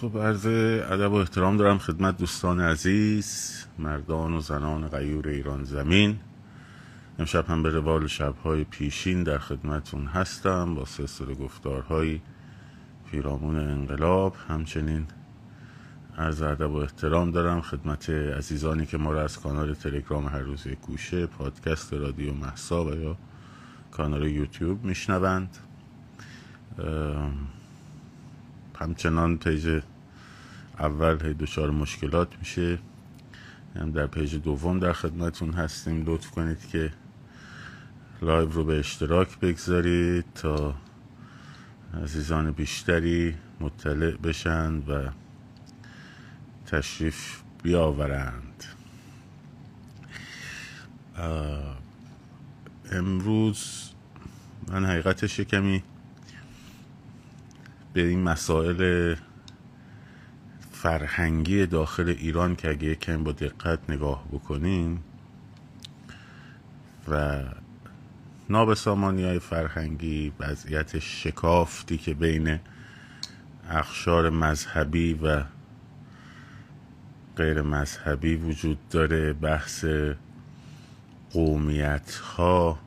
خب عرض ادب و احترام دارم خدمت دوستان عزیز مردان و زنان غیور ایران زمین. امشب هم به روال شبهای پیشین در خدمتون هستم با سلسله گفتارهای پیرامون انقلاب. همچنین عرض ادب و احترام دارم خدمت عزیزانی که ما را از کانال تلگرام هر روز گوشه پادکست رادیو محسا و یا کانال یوتیوب میشنوند. همچنان page اول هی دچار مشکلات میشه. هم در page دوم در خدمتون هستیم. لطف کنید که live رو به اشتراک بگذارید تا عزیزان بیشتری مطلع بشن و تشریف بیاورند. امروز من حقیقتش کمی به این مسائل فرهنگی داخل ایران که اگه یکم با دقت نگاه بکنیم و نابسامانی های فرهنگی وضعیت شکافتی که بین اخشار مذهبی و غیر مذهبی وجود داره بحث قومیت ها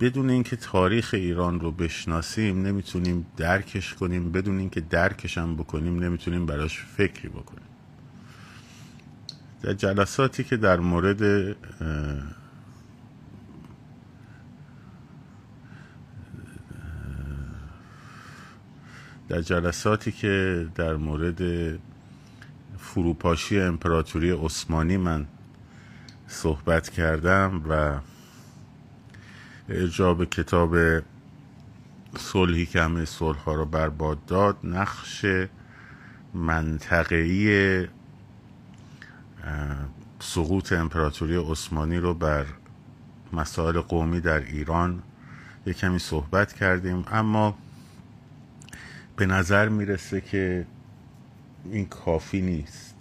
بدون اینکه تاریخ ایران رو بشناسیم نمی‌تونیم درکش کنیم. بدون اینکه درکش هم بکنیم نمی‌تونیم براش فکری بکنیم. در جلساتی که در مورد در جلساتی که در مورد فروپاشی امپراتوری عثمانی من صحبت کردم و اجاب کتاب صلحی که همه صلح ها رو برباد داد نقش منطقه‌ای سقوط امپراتوری عثمانی رو بر مسائل قومی در ایران یه کمی صحبت کردیم. اما به نظر می‌رسه که این کافی نیست.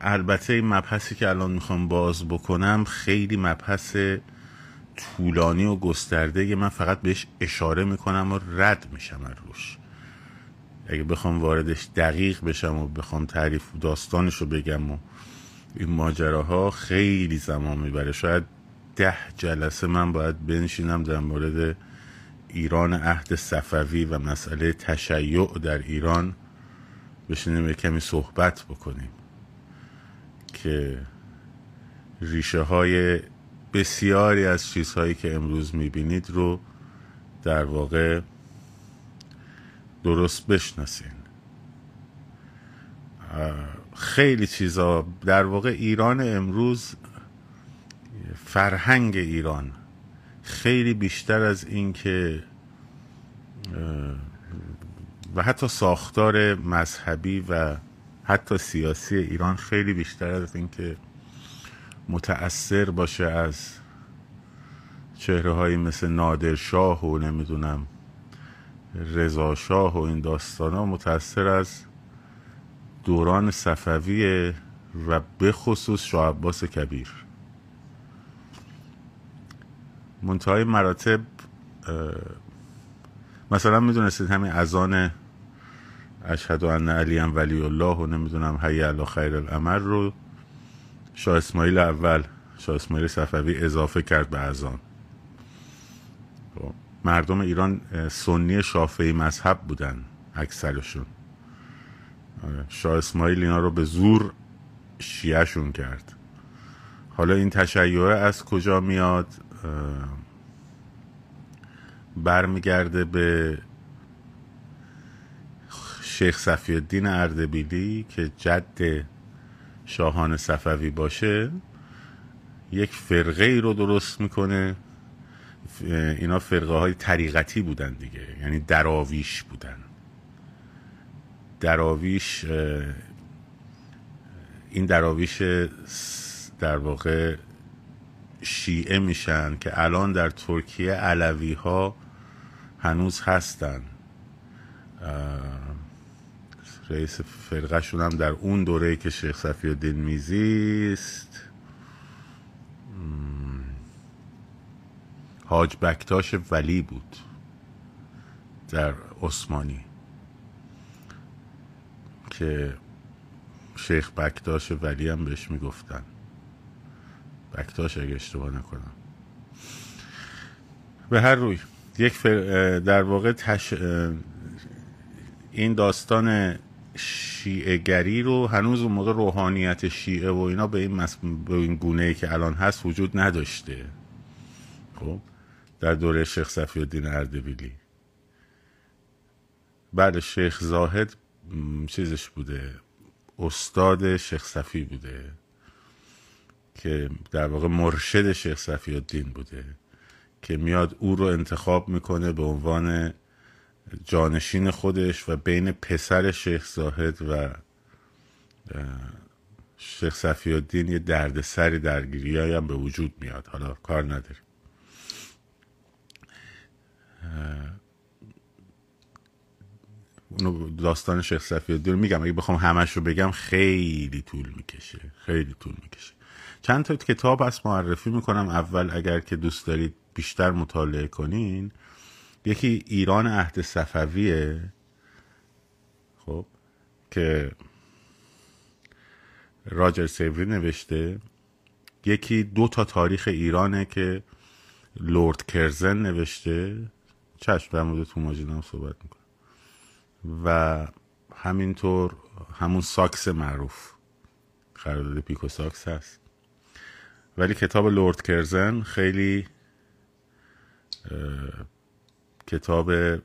البته این مبحثی که الان می‌خوام باز بکنم خیلی مبحث طولانی و گسترده من فقط بهش اشاره می‌کنم و رد میشم از روش. اگه بخوام واردش دقیق بشم و بخوام تعریف داستانش رو بگم و این ماجراها خیلی زمان می‌بره. شاید ده جلسه من باید بنشینم در مورد ایران عهد صفوی و مسئله تشیع در ایران بشینیم کمی صحبت بکنیم که ریشه های بسیاری از چیزهایی که امروز می‌بینید رو در واقع درست بشناسین. خیلی چیزا در واقع ایران امروز فرهنگ ایران خیلی بیشتر از این که و حتی ساختار مذهبی و حتی سیاسی ایران خیلی بیشتر از این که متأثر باشه از چهره هایی مثل نادرشاه و نمی‌دونم رضا شاه و این داستان ها متأثر از دوران صفوی و به خصوص شاه عباس کبیر. منتهای مراتب مثلا می‌دونستید همین ازان اشهد ان علی ولی الله و نمی‌دونم حی علی خیر العمل رو شاه اسماعیل اول شاه اسماعیل صفوی اضافه کرد به ازان خب، مردم ایران سنی شافعی مذهب بودن اکثرشون. آره، شاه اسماعیل اینا رو به زور شیعهشون کرد. حالا این تشیعه از کجا میاد؟ برمیگرده به شیخ صفی الدین اردبیلی که جد شاهان صفوی باشه یک فرقه ای رو درست می‌کنه. اینا فرقه های طریقتی بودن دیگه یعنی دراویش بودن. دراویش این دراویش در واقع شیعه میشن که الان در ترکیه علوی ها هنوز هستن. رئیس فرقه هم در اون دوره که شیخ صفی الدین میزیست حاج بکتاش ولی بود در عثمانی که شیخ بکتاش ولی هم بهش می‌گفتن. بکتاش اگه اشتباه نکنم. به هر روی یک در واقع تش... این داستان شیعه گری رو هنوز اون موقع روحانیت شیعه و اینا به این, مس... به این گونه ای که الان هست وجود نداشته. خب؟ در دوره شیخ صفی الدین اردبیلی. بعد شیخ زاهد چیزش بوده. استاد شیخ صفی بوده که در واقع مرشد شیخ صفی الدین بوده که میاد او رو انتخاب می‌کنه به عنوان جانشین خودش و بین پسر شیخ زاهد و شیخ صفی الدین یه درد سری درگیری هم به وجود میاد. حالا کار نداره اونو داستان شیخ صفی الدین میگم. اگه بخوام همش رو بگم خیلی طول می‌کشه. خیلی طول می‌کشه. چند تا کتاب هست معرفی می‌کنم. اول اگر که دوست دارید بیشتر مطالعه کنین. یکی ایران عهد صفویه خب که راجر سیوری نوشته. یکی دو تا تاریخ ایرانه که لورد کرزن نوشته. چشم در مورد تو هم صحبت می‌کنه و همینطور همون سایکس معروف. قرارداد پیکو سایکس هست. ولی کتاب لورد کرزن خیلی کتاب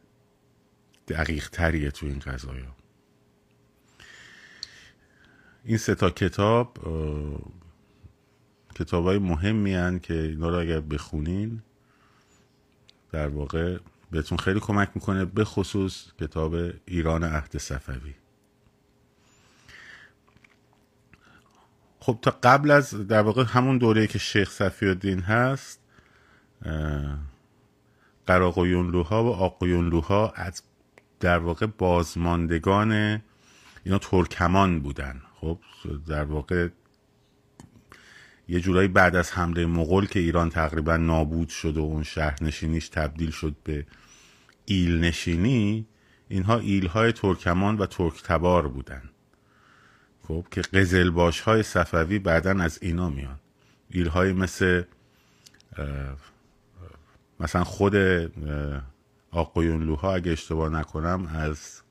دقیق تریه تو این قضایا. این سه تا کتاب کتاب های مهمی هن که اینا رو اگر بخونین در واقع بهتون خیلی کمک می‌کنه به خصوص کتاب ایران عهد صفوی. خب تا قبل از در واقع همون دوره که شیخ صفی الدین هست قراقویونلوها و آقویونلوها از در واقع بازماندگان اینا ترکمان بودن. خب در واقع یه جورایی بعد از حمله مغول که ایران تقریبا نابود شد و اون شهرنشینیش تبدیل شد به ایل نشینی اینها ایل های ترکمان و ترک تبار بودن. خب که قزلباش های صفوی بعدا از اینا میان. ایل های مثل مثلا خود آقایونلوها اگه اشتباه نکنم از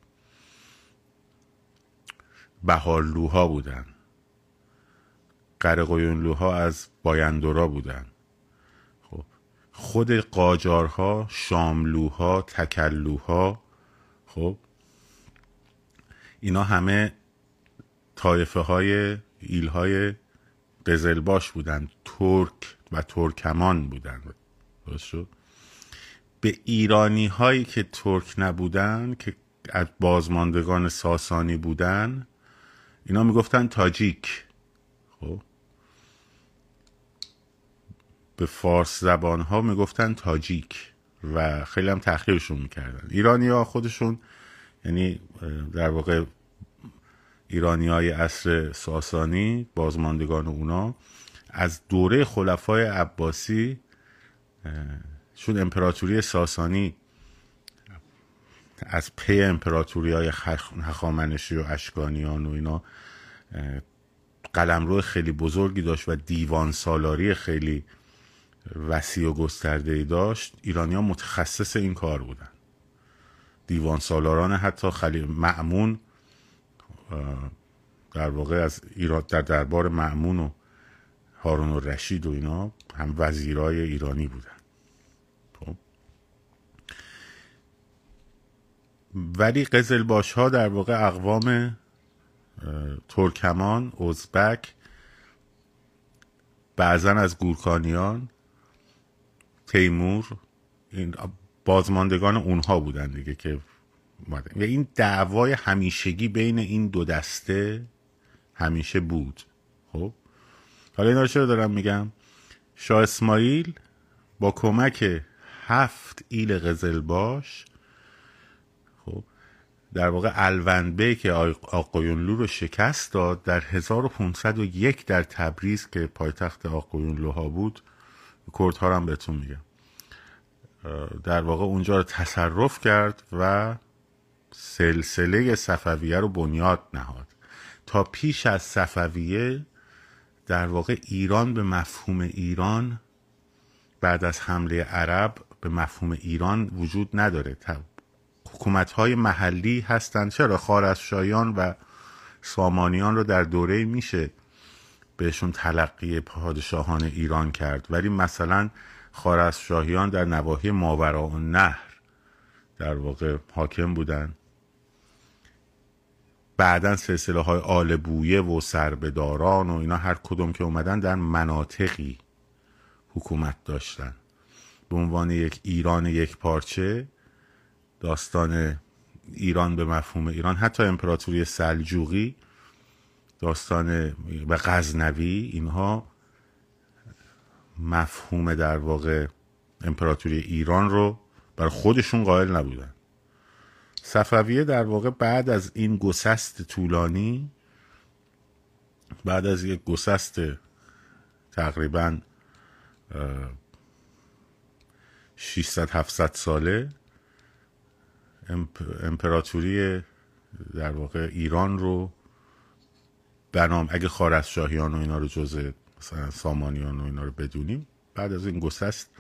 بهارلوها بودن. قرقویونلوها از بایندورا بودن. خب خود قاجارها شاملوها تکلوها خب اینا همه طایفه های ایل های قزلباش بودن. ترک و ترکمان بودن. درست شد؟ به ایرانی هایی که ترک نبودن که از بازماندگان ساسانی بودن اینا می‌گفتن تاجیک. خب. به فارس زبان ها می‌گفتن تاجیک و خیلی هم تحقیرشون می‌کردن. ایرانی ها خودشون یعنی در واقع ایرانی های عصر ساسانی بازماندگان اونا از دوره خلفای عباسی چون امپراتوری ساسانی از پی امپراتوری های هخامنشی و اشکانیان و اینا قلمرو خیلی بزرگی داشت و دیوان سالاری خیلی وسیع و گسترده ای داشت. ایرانی ها متخصص این کار بودن. دیوان سالاران حتی خیلی معمون در واقع از ایران در دربار معمون و هارون و رشید و اینا هم وزیرای ایرانی بودن. ولی قزلباش ها در واقع اقوام ترکمان ازبک بعضا از گورکانیان تیمور این بازماندگان اونها بودن دیگه که و این دعوای همیشگی بین این دو دسته همیشه بود. خب؟ حالا اینا چرا دارم میگم؟ شاه اسماعیل با کمک هفت ایل قزلباش در واقع الوند که آقایونلو رو شکست داد در 1501 در تبریز که پایتخت آقایونلوها بود. کردها هم بهتون میگم. در واقع اونجا رو تصرف کرد و سلسله صفویه رو بنیاد نهاد. تا پیش از صفویه در واقع ایران به مفهوم ایران بعد از حمله عرب به مفهوم ایران وجود نداره. حکومت های محلی هستند. چرا؟ خارزشایان و سامانیان رو در دوره میشه بهشون تلقی پادشاهان ایران کرد. ولی مثلا خارزشاهیان در نواحی ماورا و نهر در واقع حاکم بودن. بعدا سلسله های آل بویه و سربداران و اینا هر کدوم که اومدن در مناطقی حکومت داشتن. به عنوان یک ایران یک پارچه داستان ایران به مفهوم ایران. حتی امپراتوری سلجوقی داستان و غزنوی اینها مفهوم در واقع امپراتوری ایران رو بر خودشون قائل نبودن. صفویه در واقع بعد از این گسست طولانی بعد از یک گسست تقریبا 600 700 ساله امپراتوری در واقع ایران رو بنام اگه خارزشاهیان و اینا رو جزء مثلا سامانیان و اینا رو بدونیم بعد از این گسست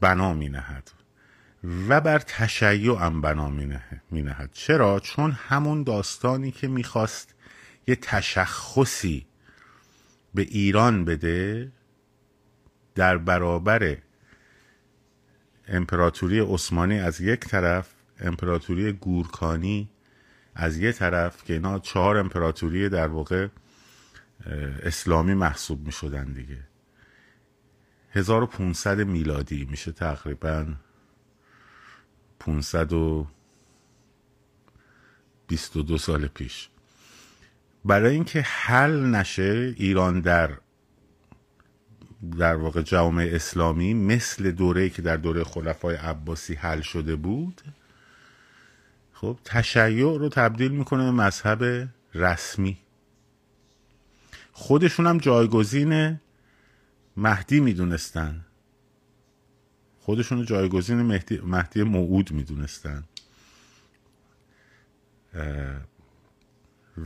بنا می نهد و بر تشیع هم بنا می نهد چرا؟ چون همون داستانی که می‌خواست یه تشخصی به ایران بده در برابر امپراتوری عثمانی از یک طرف امپراتوری گورکانی از یه طرف که اینا چهار امپراتوری در واقع اسلامی محسوب می شدن دیگه 1500 میلادی میشه تقریبا. 522 سال پیش. برای اینکه حل نشه ایران در در واقع جامعه اسلامی مثل دوره که در دوره خلفای عباسی حل شده بود خب تشیع رو تبدیل می‌کنه به مذهب رسمی. خودشون هم جایگزین مهدی می‌دونستن. خودشون جایگزین مهدی, مهدی موعود می‌دونستن.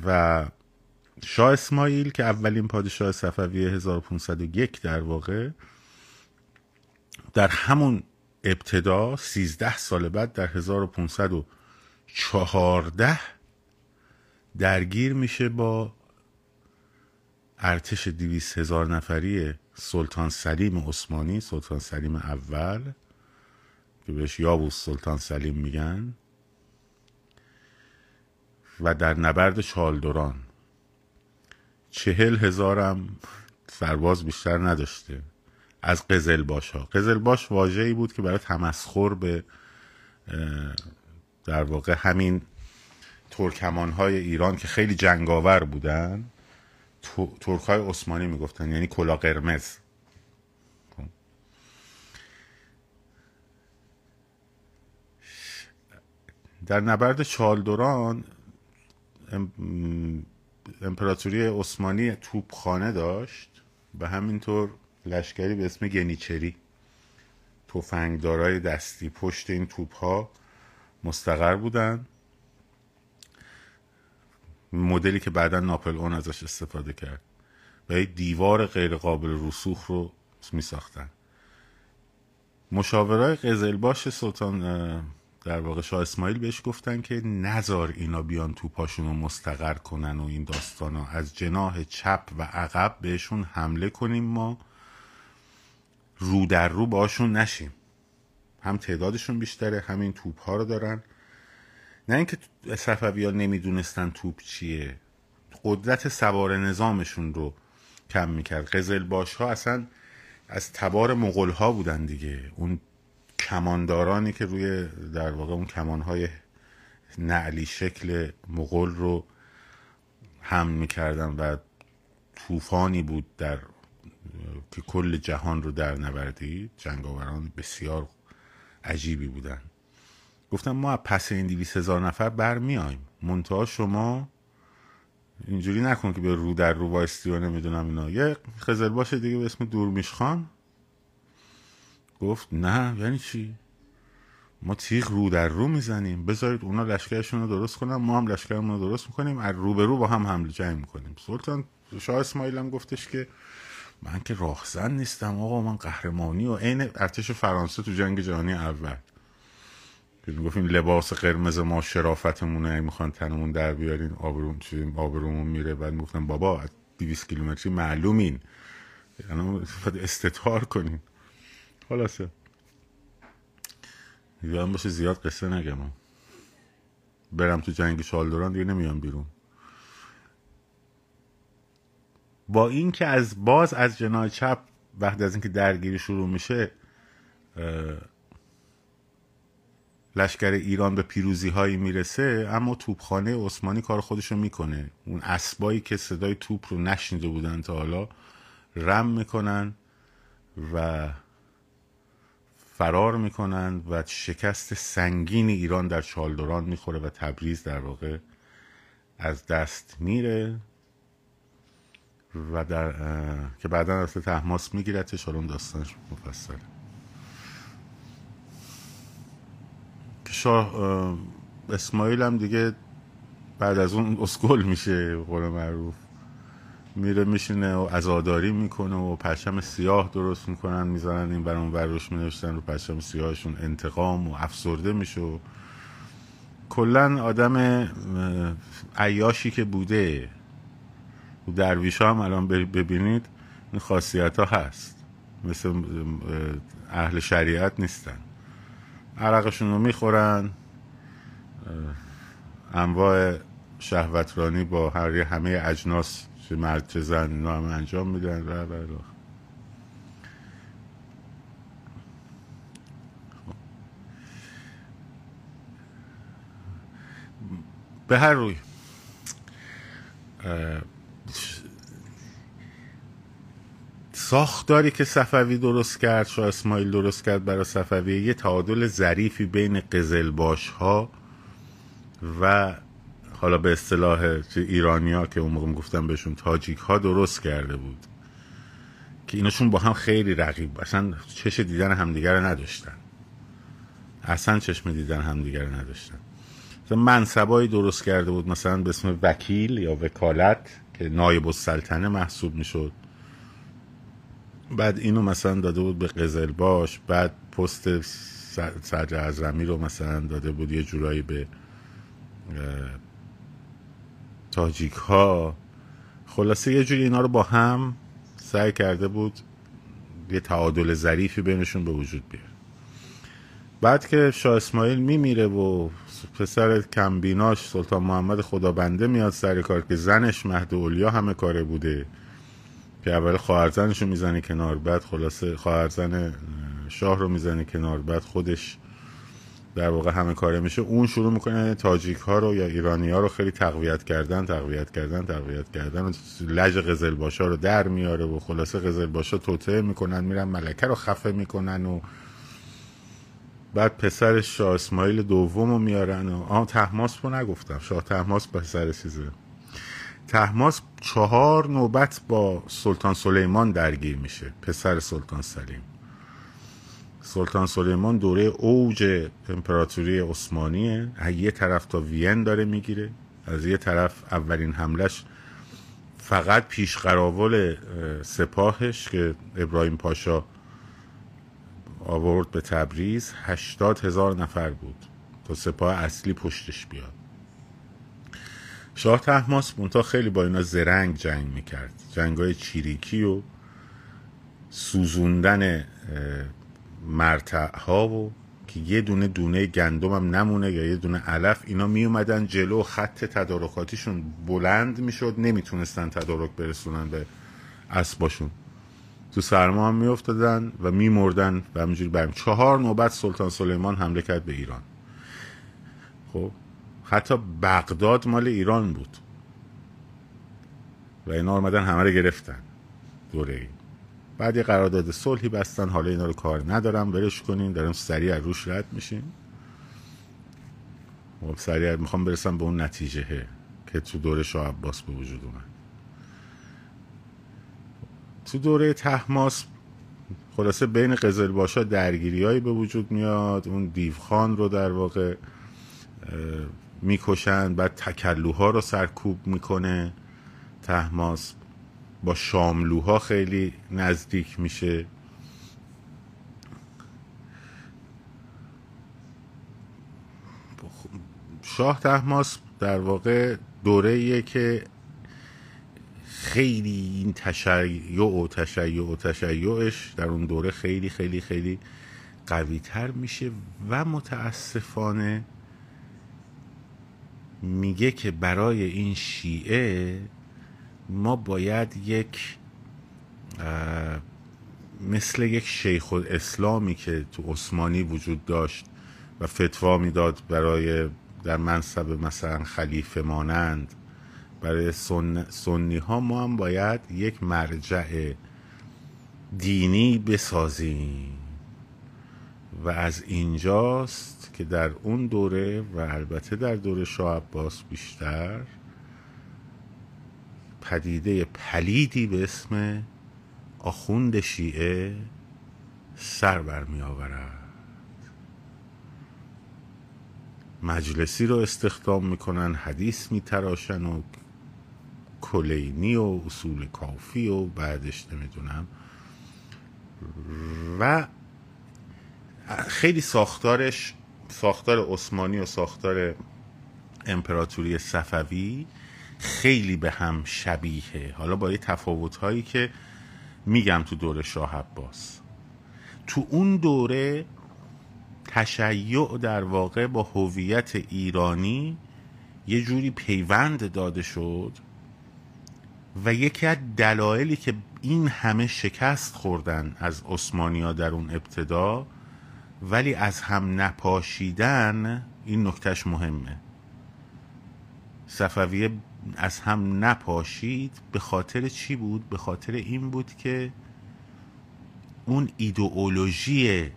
و شاه اسماعیل که اولین پادشاه صفوی 1501 در واقع در همون ابتدا 13 سال بعد در 1514 درگیر میشه با ارتش دیویس هزار نفری سلطان سلیم عثمانی سلطان سلیم اول که بهش یابوس سلطان سلیم میگن و در نبرد چالدوران چهل هزارم سرباز بیشتر نداشته از قزلباش ها قزلباش واجهی بود که برای تمسخر به در واقع همین ترکمان های ایران که خیلی جنگاور بودن ترک های عثمانی می‌گفتن یعنی کلا قرمز خب. در نبرد چالدوران امپراتوری عثمانی توپخانه داشت و همینطور لشکری به اسم گنیچری تفنگدارای دستی پشت این توپ ها مستقر بودن. مدلی که بعدا ناپل اون ازش استفاده کرد. و دیوار غیر قابل رسوخ رو می ساختن مشاورای قزلباش سلطان در واقع شاه اسماعیل بهش گفتن که نزار اینا بیان تو پاشون رو مستقر کنن و این داستان ها از جناه چپ و عقب بهشون حمله کنیم ما. رو در رو باشون نشیم. هم تعدادشون بیشتره همین توپ ها رو دارن. نه اینکه صفوی ها نمی‌دونستن توپ چیه. قدرت سوار نظامشون رو کم می‌کرد. قزل ها اصلا از تبار مغول ها بودن دیگه. اون کماندارانی که روی در واقع اون کمانهای نعلی شکل مغول رو هم می‌کردن و طوفانی بود در که کل جهان رو در نوردید جنگاوران بسیار عجیبی بودن. گفتم ما پس این دیویس هزار نفر برمیایم منتها شما اینجوری نکن که به رو در رو وایستی و نمی‌دونم اینا. یه خزر باشه دیگه به اسم دورمیش خان. گفت نه یعنی چی؟ ما تیغ رو در رو می‌زنیم. بذارید اونا لشکرشون رو درست کنن ما هم لشکرمون رو درست می‌کنیم. از رو به رو با هم حمله جنگ می‌کنیم. سلطان شاه اسماعیل هم گفتش که من که راهزن نیستم آقا من قهرمانی و عین ارتش فرانسه تو جنگ جهانی اول. که گفتیم لباس قرمز ما شرافتمونه می‌خوان تنمون در بیارین آبروم چیزیم آبرومون میره. بعد می‌گفتم بابا از 200 کیلومتری معلومین. یعنی استتار کنین. خلاصه. یادم باشه زیاد قصه نگم. برم تو جنگ شالدوران دیگه نمیام بیرون. با اینکه از باز از جناه چپ وقتی از اینکه درگیری شروع میشه لشکر ایران به پیروزی هایی می‌رسه اما توپخانه عثمانی کار خودشو می‌کنه. اون اسبایی که صدای توپ رو نشنیده بودن تا حالا رم می‌کنن و فرار می‌کنن و شکست سنگین ایران در چالدوران می‌خوره و تبریز در واقع از دست میره. و در که بعدا اصلا تحماس میگیرتش حالا داستانش مفصله که شاه اسماعیل هم دیگه بعد از اون اسکل میشه قول معروف. میره میشینه و ازاداری می‌کنه و پرچم سیاه درست می‌کنن می‌زنن این برام بروش مینوشتن رو پرچم سیاهشون انتقام و افسرده میشه و کلا آدم عیاشی که بوده درویش هم الان ببینید این خاصیت ها هست. مثل اهل شریعت نیستن. عرقشون رو می‌خورن. انواع شهوترانی با هر همه اجناس چه مرد چه زن اینا هم انجام میدن. و به هر روی ساختاری که صفوی درست کرد شاه اسماعیل درست کرد برای صفوی. یه تعادل ظریفی بین قزلباش ها و حالا به اصطلاح ایرانیا که اون موقع گفتم بهشون تاجیک ها درست کرده بود که ایناشون با هم خیلی رقیب اصلا چش دیدن همدیگر نداشتن. اصلا چشم دیدن همدیگر نداشتن. مثلا منصبایی درست کرده بود مثلا به اسم وکیل یا وکالت که نایب السلطنه محسوب می‌شد. بعد اینو مثلا داده بود به قزل باش بعد پست سرج ازرمی رو مثلا داده بود یه جورایی به تاجیک ها خلاصه یه جوری اینا رو با هم سعی کرده بود یه تعادل ظریفی بینشون به وجود بیاره. بعد که شاه اسماعیل میمیره و پسر کمبیناش سلطان محمد خدابنده میاد سر کار که زنش مهد اولیا همه کاره بوده. که اول خواهرزنش رو می‌زنه کنار بعد خلاصه خواهرزن شاه رو می‌زنه کنار بعد خودش در واقع همه کاره میشه. اون شروع می‌کنه تاجیک ها رو یا ایرانی ها رو خیلی تقویت کردن تقویت کردن تقویت کردن. لج قزل باشا رو در میاره و خلاصه قزل باشا توته می‌کنن میرن ملکه رو خفه می‌کنن و بعد پسر شاه اسماعیل دوم رو میارن و آه تحماس رو نگفتم. شاه تحماس پسر چیزه. تحماس چهار نوبت با سلطان سلیمان درگیر میشه پسر سلطان سلیم. سلطان سلیمان دوره اوج امپراتوری عثمانیه. از یه طرف تا وین داره می‌گیره از یه طرف اولین حملش فقط پیش قراول سپاهش که ابراهیم پاشا آورد به تبریز هشتاد هزار نفر بود تا سپاه اصلی پشتش بیاد. شاه تحماس مونتا خیلی با اینا زرنگ جنگ می‌کرد. جنگ های چیریکی و سوزوندن مرتع ها و که یه دونه دونه گندم هم نمونه یا یه دونه علف اینا می اومدن جلو خط تدارکاتیشون بلند می‌شد نمی‌تونستن تدارک برسونن به اسباشون تو سرما هم میافتادن و میمردن و همینجوری بریم چهار نوبت سلطان سلیمان حمله کرد به ایران. خب؟ حتی بغداد مال ایران بود. و اینا آمدن همه رو گرفتن. دوره ای. بعد یه قرارداد صلحی بستن. حالا اینا رو کار ندارم. برش کنین. دارم سریع روش رد میشین خب سریع می‌خوام برسم به اون نتیجه که تو دوره شاه عباس به وجود اومد. تو دوره تحماس خلاصه بین قزلباشا درگیریایی به وجود میاد. اون دیوخان رو در واقع می‌کشن بعد تکلوها رو سرکوب می‌کنه. تحماس با شاملوها خیلی نزدیک میشه. شاه تحماس در واقع دوره که خیلی این تشیع و تشیع و تشیعش در اون دوره خیلی خیلی خیلی قوی تر میشه و متاسفانه میگه که برای این شیعه ما باید یک مثل یک شیخ اسلامی که تو عثمانی وجود داشت و فتوا می‌داد برای در منصب مثلا خلیفه مانند برای سن... سنی ها ما هم باید یک مرجع دینی بسازیم. و از اینجاست که در اون دوره و البته در دوره شاه عباس بیشتر پدیده پلیدی به اسم آخوند شیعه سر برمی آورد. مجلسی رو استخدام می‌کنن حدیث میتراشن و کلینی و اصول کافی و بعدش نمی‌دونم. و خیلی ساختارش ساختار عثمانی و ساختار امپراتوری صفوی خیلی به هم شبیه حالا با یه تفاوت هایی که میگم تو دوره شاه عباس. تو اون دوره تشیع در واقع با هویت ایرانی یه جوری پیوند داده شد و یکی از دلایلی که این همه شکست خوردن از عثمانیا در اون ابتدا ولی از هم نپاشیدن این نکتهش مهمه. صفویه از هم نپاشید به خاطر چی بود؟ به خاطر این بود که اون ایدئولوژی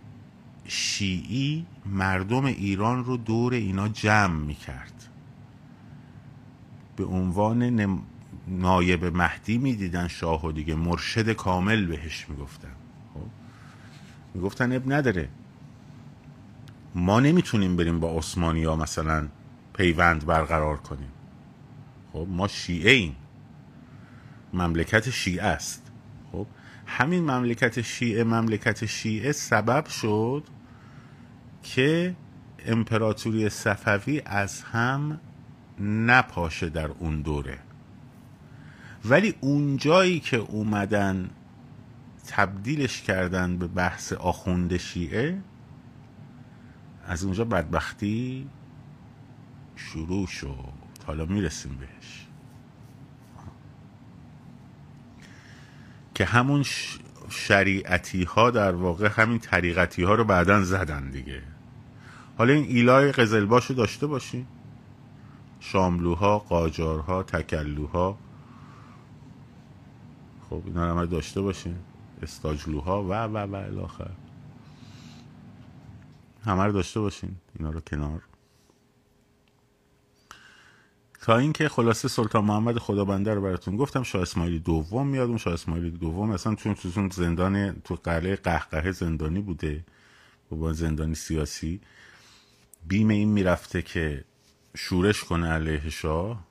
شیعی مردم ایران رو دور اینا جمع می‌کرد. به عنوان نم... نایب مهدی می‌دیدن شاه و دیگه مرشد کامل بهش می‌گفتن. خب؟ می‌گفتن اب نداره. ما نمی‌تونیم بریم با عثمانی ها مثلا پیوند برقرار کنیم. خب ما شیعه این مملکت شیعه است. خب همین مملکت شیعه مملکت شیعه سبب شد که امپراتوری صفوی از هم نپاشه در اون دوره. ولی اون جایی که اومدن تبدیلش کردن به بحث آخوند شیعه از اونجا بدبختی شروع شد. حالا می‌رسیم بهش. که همون شریعتی ها در واقع همین طریقتی ها رو بعدا زدن دیگه. حالا این ایلای قزلباش رو داشته باشیم شاملوها قاجارها تکلوها. خب اینا رو داشته باشیم استاجلوها و و و الاخر. همه رو داشته باشین اینا رو کنار. تا اینکه خلاصه سلطان محمد خدابنده رو براتون گفتم شاه اسماعیلی دوم میاد. اون شاه اسماعیلی دوم اصلا چون تو زندان تو قلعه قهقه زندانی بوده. با زندانی سیاسی. بیم این می‌رفته که شورش کنه علیه شاه.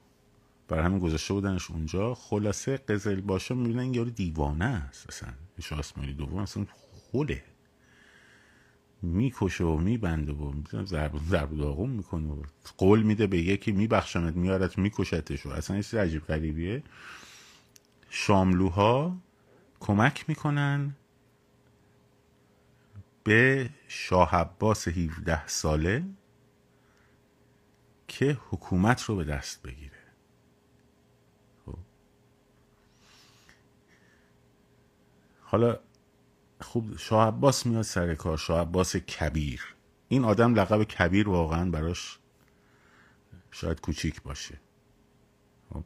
بر همین گذاشته بودنش اونجا. خلاصه قزل باشه می‌بینن یارو دیوانه است اصلا. شاه اسماعیلی دوم اصلا خوله می‌کشه و میبنده و ضرب ضرب داغون می‌کنه و قول میده به یکی میبخشمت میارت میکشتش و اصلا یه عجیب غریبیه شاملوها کمک می‌کنن به شاه عباس 17 ساله که حکومت رو به دست بگیره خب. حالا خوب شاه عباس میاد سر کار شاه عباس کبیر. این آدم لقب کبیر واقعا براش شاید کوچیک باشه. خب.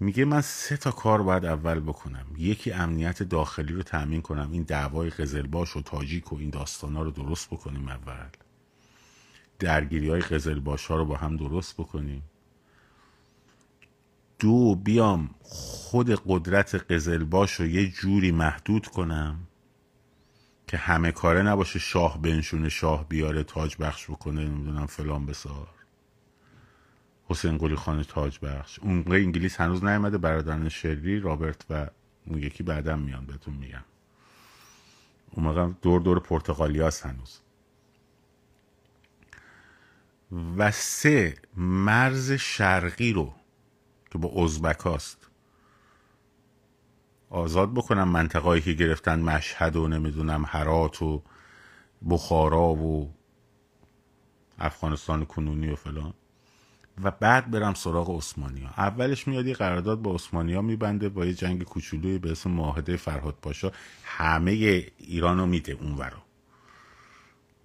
میگه من سه تا کار باید اول بکنم. یکی امنیت داخلی رو تأمین کنم. این دعوای قزلباش و تاجیک و این داستانا رو درست بکنیم اول. درگیری های قزلباش ها رو با هم درست بکنیم. دو بیام خود قدرت قزلباش رو یه جوری محدود کنم که همه کاره نباشه شاه بنشونه شاه بیاره تاج بخش بکنه نمی‌دونم فلان بسار. حسین قلی خان تاج بخش. اون انگلیس هنوز نیامده برادران شری رابرت و اون یکی بعدم میان بهتون میگم. اون موقع دور دور پرتغالیاس هنوز. و سه مرز شرقی رو که با ازبکاست آزاد بکنم منطقهایی که گرفتن مشهد و نمی‌دونم هرات و بخارا و افغانستان کنونی و فلان. و بعد برم سراغ عثمانی ها اولش میاد یه قرارداد با عثمانی ها میبنده با یه جنگ کوچولوی به اسم معاهده فرهاد پاشا. همه ایران رو میده اون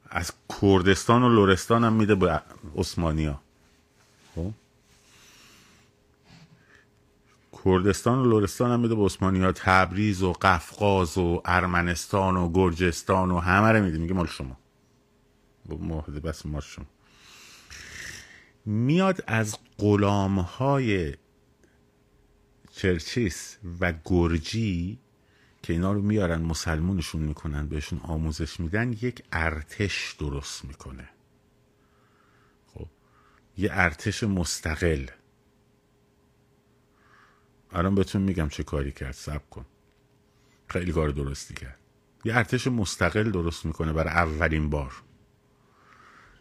از کردستان و لورستان هم میده به عثمانی ها خب کردستان و لورستان هم میده به عثمانی ها. تبریز و قفقاز و ارمنستان و گرجستان و همه رو میده. میگه مال شما. معاهده بس مال شما. میاد از غلام های چرچیس و گرجی که اینا رو میارن مسلمونشون می‌کنن بهشون آموزش میدن یک ارتش درست می‌کنه. خب یه ارتش مستقل. الان بهتون میگم چه کاری کرد. سب کن. خیلی کار درستی کرد. یه ارتش مستقل درست می‌کنه برای اولین بار.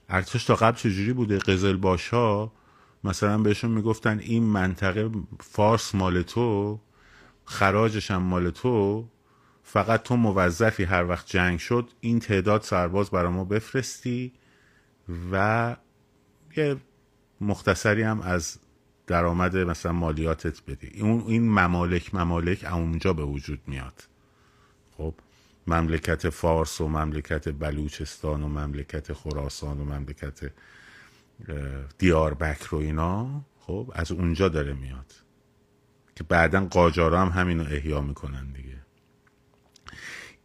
ارتش تا قبل چجوری بوده؟ قزل باشا مثلا بهشون می‌گفتن این منطقه فارس مال تو خراجش هم مال تو فقط تو موظفی هر وقت جنگ شد این تعداد سرباز برای ما بفرستی و یه مختصری هم از درآمد مثلا مالیاتت بدی. اون این ممالک ممالک اونجا به وجود میاد. خب؟ مملکت فارس و مملکت بلوچستان و مملکت خراسان و مملکت دیاربکر و اینا خب از اونجا داره میاد. که بعدا قاجارا هم همینو احیا می‌کنن دیگه.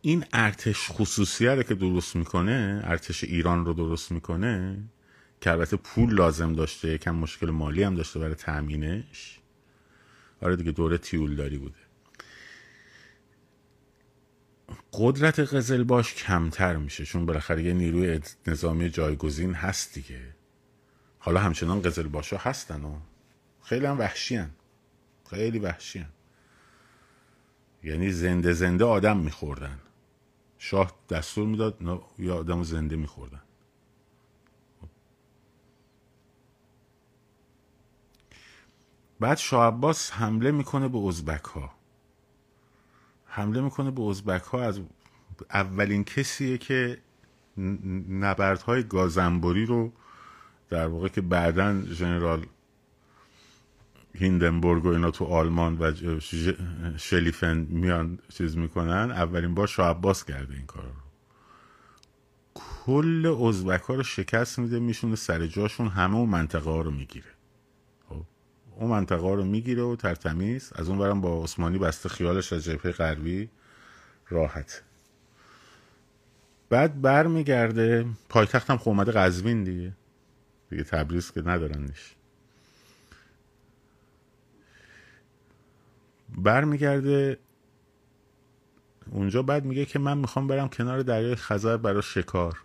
این ارتش خصوصیه که درست می‌کنه ارتش ایران رو درست می‌کنه که البته پول لازم داشته یکم مشکل مالی هم داشته برای تأمینش. آره دیگه دوره تیول داری بوده. قدرت قزل باش کمتر میشه چون بالاخره یه نیروی نظامی جایگزین هست دیگه. حالا همچنان قزل باشا هستن و خیلی هم وحشی خیلی وحشی یعنی زنده زنده آدم میخوردن. شاه دستور می‌داد یا آدم زنده میخوردن. بعد شاه عباس حمله می‌کنه به ازبک ها حمله می‌کنه به ازبک ها از اولین کسیه که نبردهای گازنبوری رو در واقع که بعدا ژنرال هیندنبورگ و اینا تو آلمان و شلیفن میان چیز می‌کنن اولین بار شاه عباس کرده این کار رو. کل ازبک ها رو شکست میده میشونه سر جاشون همه اون منطقه ها رو می‌گیره. اون منطقه رو می‌گیره و ترتمیز. از اون برم با عثمانی بسته خیالش از جبهه غربی راحت. بعد بر میگرده پایتخت هم خومده قزوین دیگه. دیگه تبریز که ندارنش. برمیگرده اونجا بعد میگه که من می‌خوام برم کنار دریای خزر برای شکار.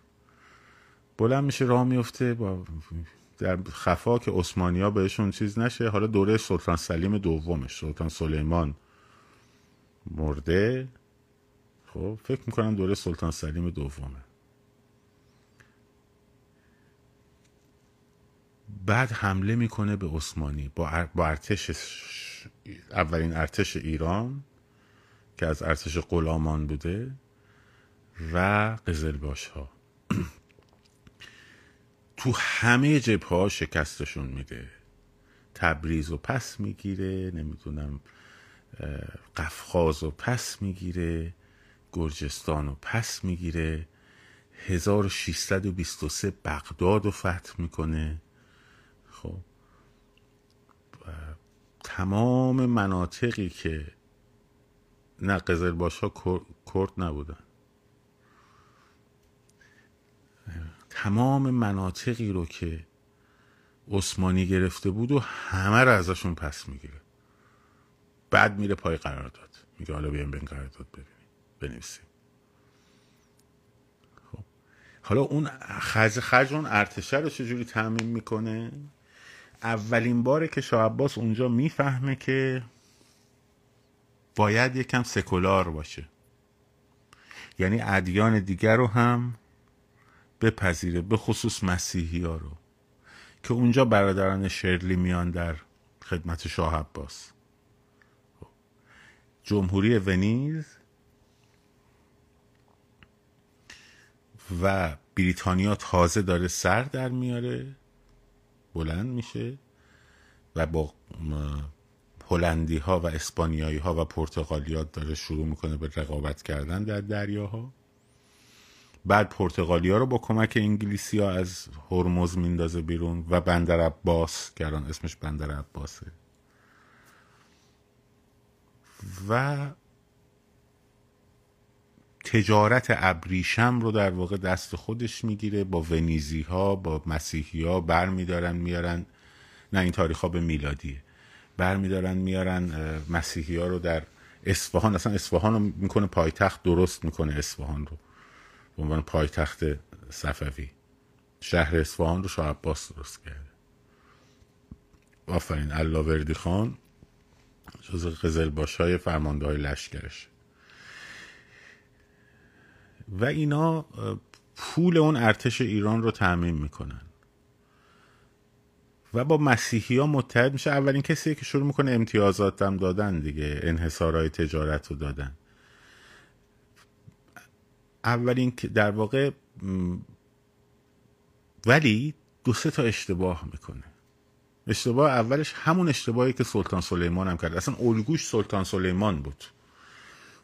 بلند میشه راه میفته با در خفا که ها بهشون چیز نشه. حالا دوره سلطان سلیم دومش سلطان سلیمان مرده. خب فکر می‌کنم دوره سلطان سلیم دومه. بعد حمله می‌کنه به عثمانی با, با ارتش اولین ارتش ایران که از ارتش غلامان بوده و قزلباش ها تو همه جبه ها شکستشون میده. تبریز و پس می‌گیره نمی‌دونم قفقاز و پس می‌گیره گرجستان و پس می‌گیره. 1623 بغداد رو فتح می‌کنه. خب تمام مناطقی که نه قزل باشا کرد نبودن. تمام مناطقی رو که عثمانی گرفته بود و همه رو ازشون پس می‌گیره. بعد میره پای قرارداد. میگه حالا بیایم به این قرارداد ببینیم. بنویسیم. حالا اون خرج خرج اون ارتشه رو چجوری تعمین می‌کنه؟ اولین باره که شاه عباس اونجا می‌فهمه که باید یکم سکولار باشه. یعنی ادیان دیگر رو هم بپذیره به خصوص مسیحی ها رو که اونجا برادران شرلی میان در خدمت شاه عباس. جمهوری ونیز و بریتانیا تازه داره سر در میاره بلند میشه و با هلندی ها و اسپانیایی ها و پرتغالیات داره شروع می‌کنه به رقابت کردن در دریاها. بعد پرتغالیا رو با کمک انگلیسی ها از هرمز میندازه بیرون و بندر عباس الان اسمش بندر عباسه. و تجارت ابریشم رو در واقع دست خودش می‌گیره با ونیزی ها با مسیحی ها بر میدارن میارن نه این تاریخ ها به میلادیه بر میدارن میارن مسیحی ها رو در اصفهان اصلا اصفهان رو می‌کنه پایتخت درست می‌کنه اصفهان رو. به عنوان پایتخت صفوی. شهر اصفهان رو شاه عباس درست کرده. آفرین. وردی خان جز قزل های فرمانده های لشکرش. و اینا پول اون ارتش ایران رو تعمین می‌کنن. و با مسیحی ها متحد میشه. اولین کسی که شروع می‌کنه امتیازات هم دادن دیگه. انحصارهای تجارت رو دادن. اولین که در واقع ولی دو سه تا اشتباه می‌کنه. اشتباه اولش همون اشتباهی که سلطان سلیمان هم کرد. اصلا الگوش سلطان سلیمان بود.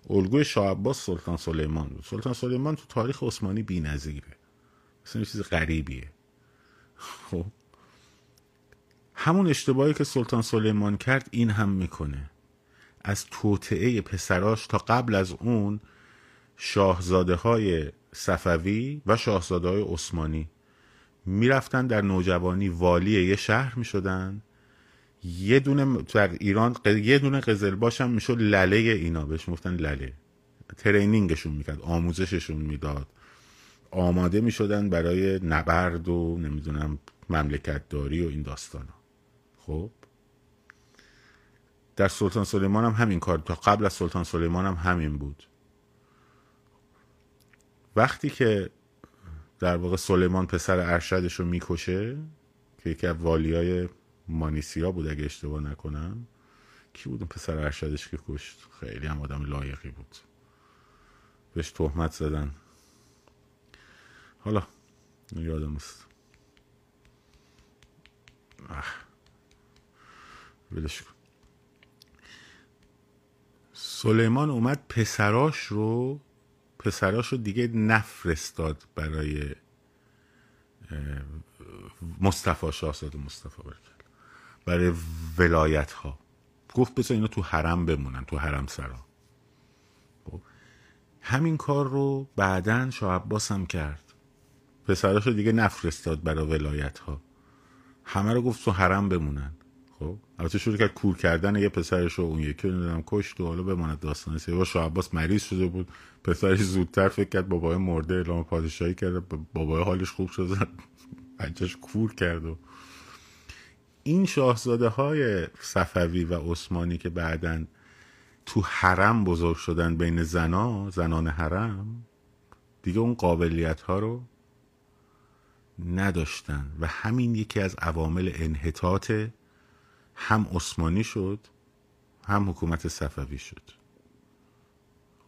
الگوی شاه عباس سلطان سلیمان بود. سلطان سلیمان تو تاریخ عثمانی بی‌نظیره. اصلا چیز غریبیه. خب. همون اشتباهی که سلطان سلیمان کرد این هم می‌کنه. از توطعه پسراش تا قبل از اون شاهزاده های صفوی و شاهزاده های عثمانی می‌رفتن در نوجوانی والی یه شهر می‌شدن. یه دونه در ایران یه دونه قزلباش هم می‌شد لله اینا بهش می‌گفتن لله. ترینینگشون می‌کرد آموزششون می‌داد. آماده می‌شدن برای نبرد و نمی‌دونم مملکت داری و این داستان خب؟ در سلطان سلیمان هم همین کار تا قبل از سلطان سلیمان هم همین بود. وقتی که در واقع سلیمان پسر ارشدش رو می‌کشه که یکی از والیای مانیسیا بود اگه اشتباه نکنم کی بود پسر ارشدش که کشت؟ خیلی هم آدم لایقی بود. بهش تهمت زدن. حالا یادم است ولش کن. سلیمان اومد پسراش رو پسراش رو دیگه نفرستاد برای مصطفی شاهزاده مصطفی برکل برای ولایت ها گفت بذار اینا تو حرم بمونن تو حرم سرا. خب. همین کار رو بعدا شاه عباس هم کرد. پسراش رو دیگه نفرستاد برای ولایت ها همه رو گفت تو حرم بمونن. البته شروع کرد کور کردن یه پسرش رو اون یکی رو کشت و حالا بماند داستان سه شاه عباس مریض شده بود. پسرش زودتر فکر کرد بابای مرده اعلام پادشاهی کرد بابای حالش خوب شد بچهش کور کرد و این شاهزاده های صفوی و عثمانی که بعدا تو حرم بزرگ شدن بین زنا زنان حرم دیگه اون قابلیت ها رو نداشتن. و همین یکی از عوامل انحطاط هم عثمانی شد هم حکومت صفوی شد.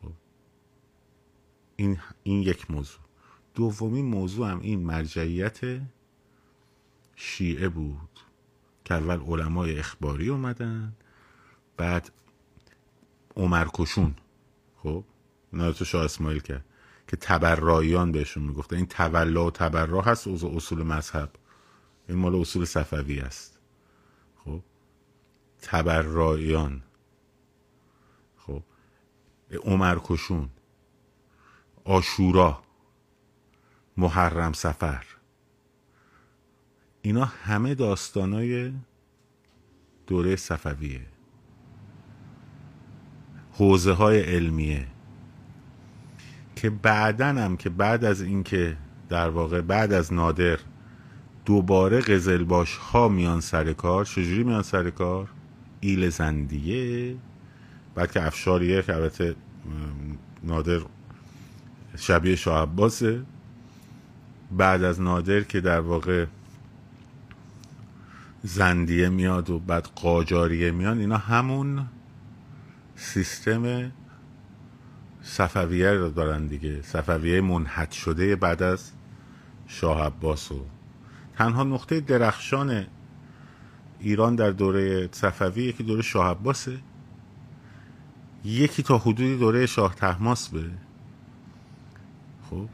خب. این, این یک موضوع. دومین موضوع هم این مرجعیت شیعه بود که اول علمای اخباری اومدن بعد عمر کشون. خب. تو شاه اسماعیل کرد که تبرایان بهشون می‌گفتن این تولا و تبرا هست اصول مذهب. این مال اصول صفوی است. تبرایان خب عمر کشون آشورا محرم سفر. اینا همه داستانای دوره صفویه. حوزه های علمیه. که بعدن هم که بعد از اینکه در واقع بعد از نادر دوباره قزلباش ها میان سر کار چجوری میان سر کار؟ ایل زندیه بعد که افشاریه که البته نادر شبیه شاه عباسه. بعد از نادر که در واقع زندیه میاد و بعد قاجاریه میان اینا همون سیستم صفویه رو دارن دیگه. صفویه منحد شده بعد از شاه عباس و تنها نقطه درخشان ایران در دوره صفوی یکی دوره شاه عباسه. یکی تا حدودی دوره شاه تحماس به. خب.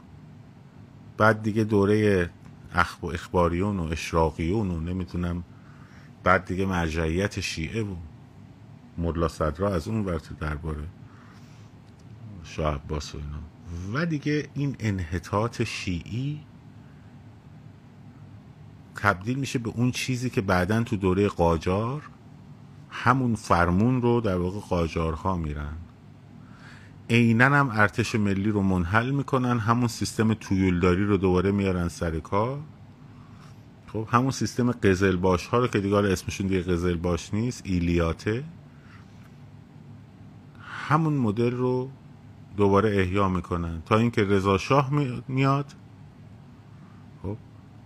بعد دیگه دوره اخب و اخباریون و اشراقیون و نمی‌تونم بعد دیگه مرجعیت شیعه و ملا صدرا از اون ورت درباره شاه عباس و اینا. و دیگه این انحطاط شیعی تبدیل میشه به اون چیزی که بعدا تو دوره قاجار همون فرمون رو در واقع قاجارها میرن. عینا هم ارتش ملی رو منحل می‌کنن همون سیستم تویولداری رو دوباره میارن سر کار. خب همون سیستم قزلباش ها رو که دیگه اسمشون دیگه قزلباش نیست ایلیاته. همون مدل رو دوباره احیا می‌کنن. تا اینکه رضا شاه میاد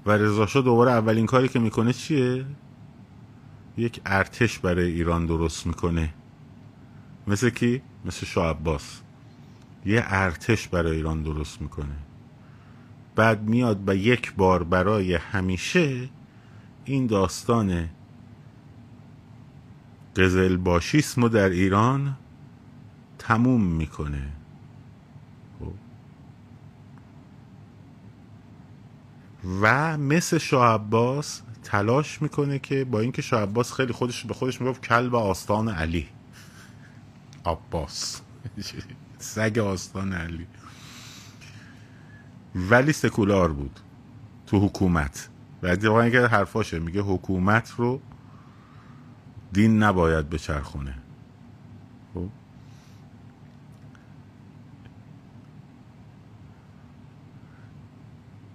و رضا شاه دوباره اولین کاری که می‌کنه چیه؟ یک ارتش برای ایران درست می‌کنه. مثل کی؟ مثل شاه عباس. یه ارتش برای ایران درست می‌کنه. بعد میاد و یک بار برای همیشه این داستان قزل باشیسم در ایران تموم می‌کنه. و مثل شاه عباس تلاش می‌کنه که با اینکه شاه عباس خیلی خودش به خودش می‌گفت کلب آستان علی. عباس. سگ آستان علی. ولی سکولار بود تو حکومت. و واقعا که حرفاشه میگه حکومت رو دین نباید بچرخونه.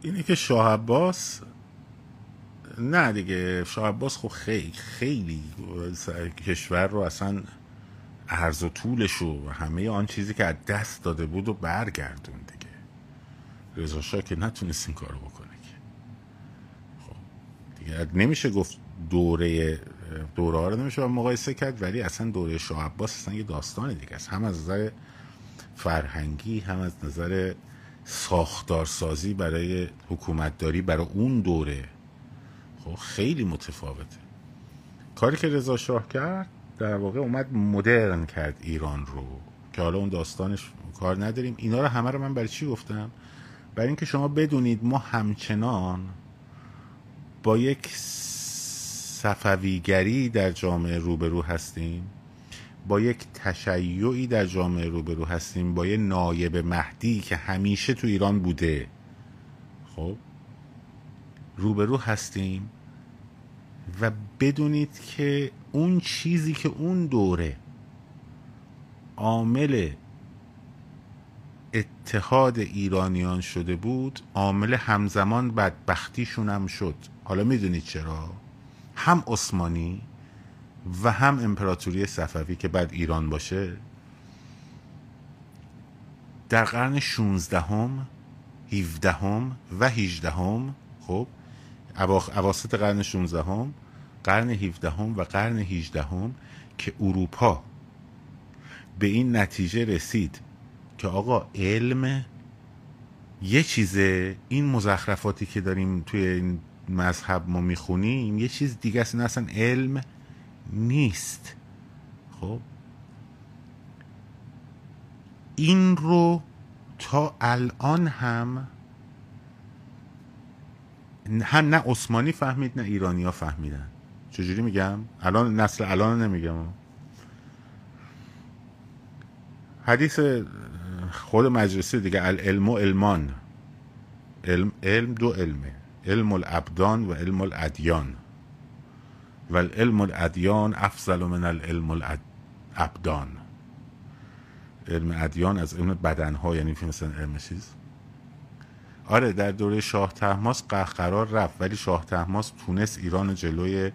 اینه که شاه عباس نه دیگه شاه عباس خب خیلی خیلی کشور رو اصلا عرض و طولش و همه آن چیزی که از دست داده بود و برگردون دیگه. رضا شاه که نتونست این کارو بکنه که. خب دیگه نمیشه گفت دوره دوره ها رو نمیشه مقایسه کرد ولی اصلا دوره شاه عباس اصلا یه داستان دیگه است. هم از نظر فرهنگی هم از نظر ساختارسازی برای حکومتداری برای اون دوره. خب خیلی متفاوته. کاری که رضا شاه کرد در واقع اومد مدرن کرد ایران رو. که حالا اون داستانش کار نداریم. اینا رو همه رو من برای چی گفتم؟ برای اینکه شما بدونید ما همچنان با یک صفویگری در جامعه روبرو هستیم. با یک تشیعی در جامعه روبرو هستیم با یه نایب مهدی که همیشه تو ایران بوده. خب؟ روبرو هستیم و بدونید که اون چیزی که اون دوره عامل اتحاد ایرانیان شده بود عامل همزمان بدبختیشون هم شد. حالا می‌دونید چرا؟ هم عثمانی و هم امپراتوری صفوی که بعد ایران باشه در قرن 16 هم 17 هم و 18 هم خب اواسط قرن 16 هم قرن 17 هم و قرن 18 هم که اروپا به این نتیجه رسید که آقا علم یه چیزه این مزخرفاتی که داریم توی این مذهب ما می‌خونیم یه چیز دیگه است این اصلا علم نیست. خب؟ این رو تا الان هم هم نه عثمانی فهمید نه ایرانی ها فهمیدن. چجوری میگم؟ الان نسل الان نمیگم. حدیث خود مجلسی دیگه العلم و علمان. علم, علم دو علمه. علم الابدان و علم الادیان. و العلم الادیان افضل من العلم الابدان علم ادیان از علم بدنها یعنی مثلا علم چیز؟ آره در دوره شاه تحماس قرار رفت ولی شاه تحماس تونست ایران جلوی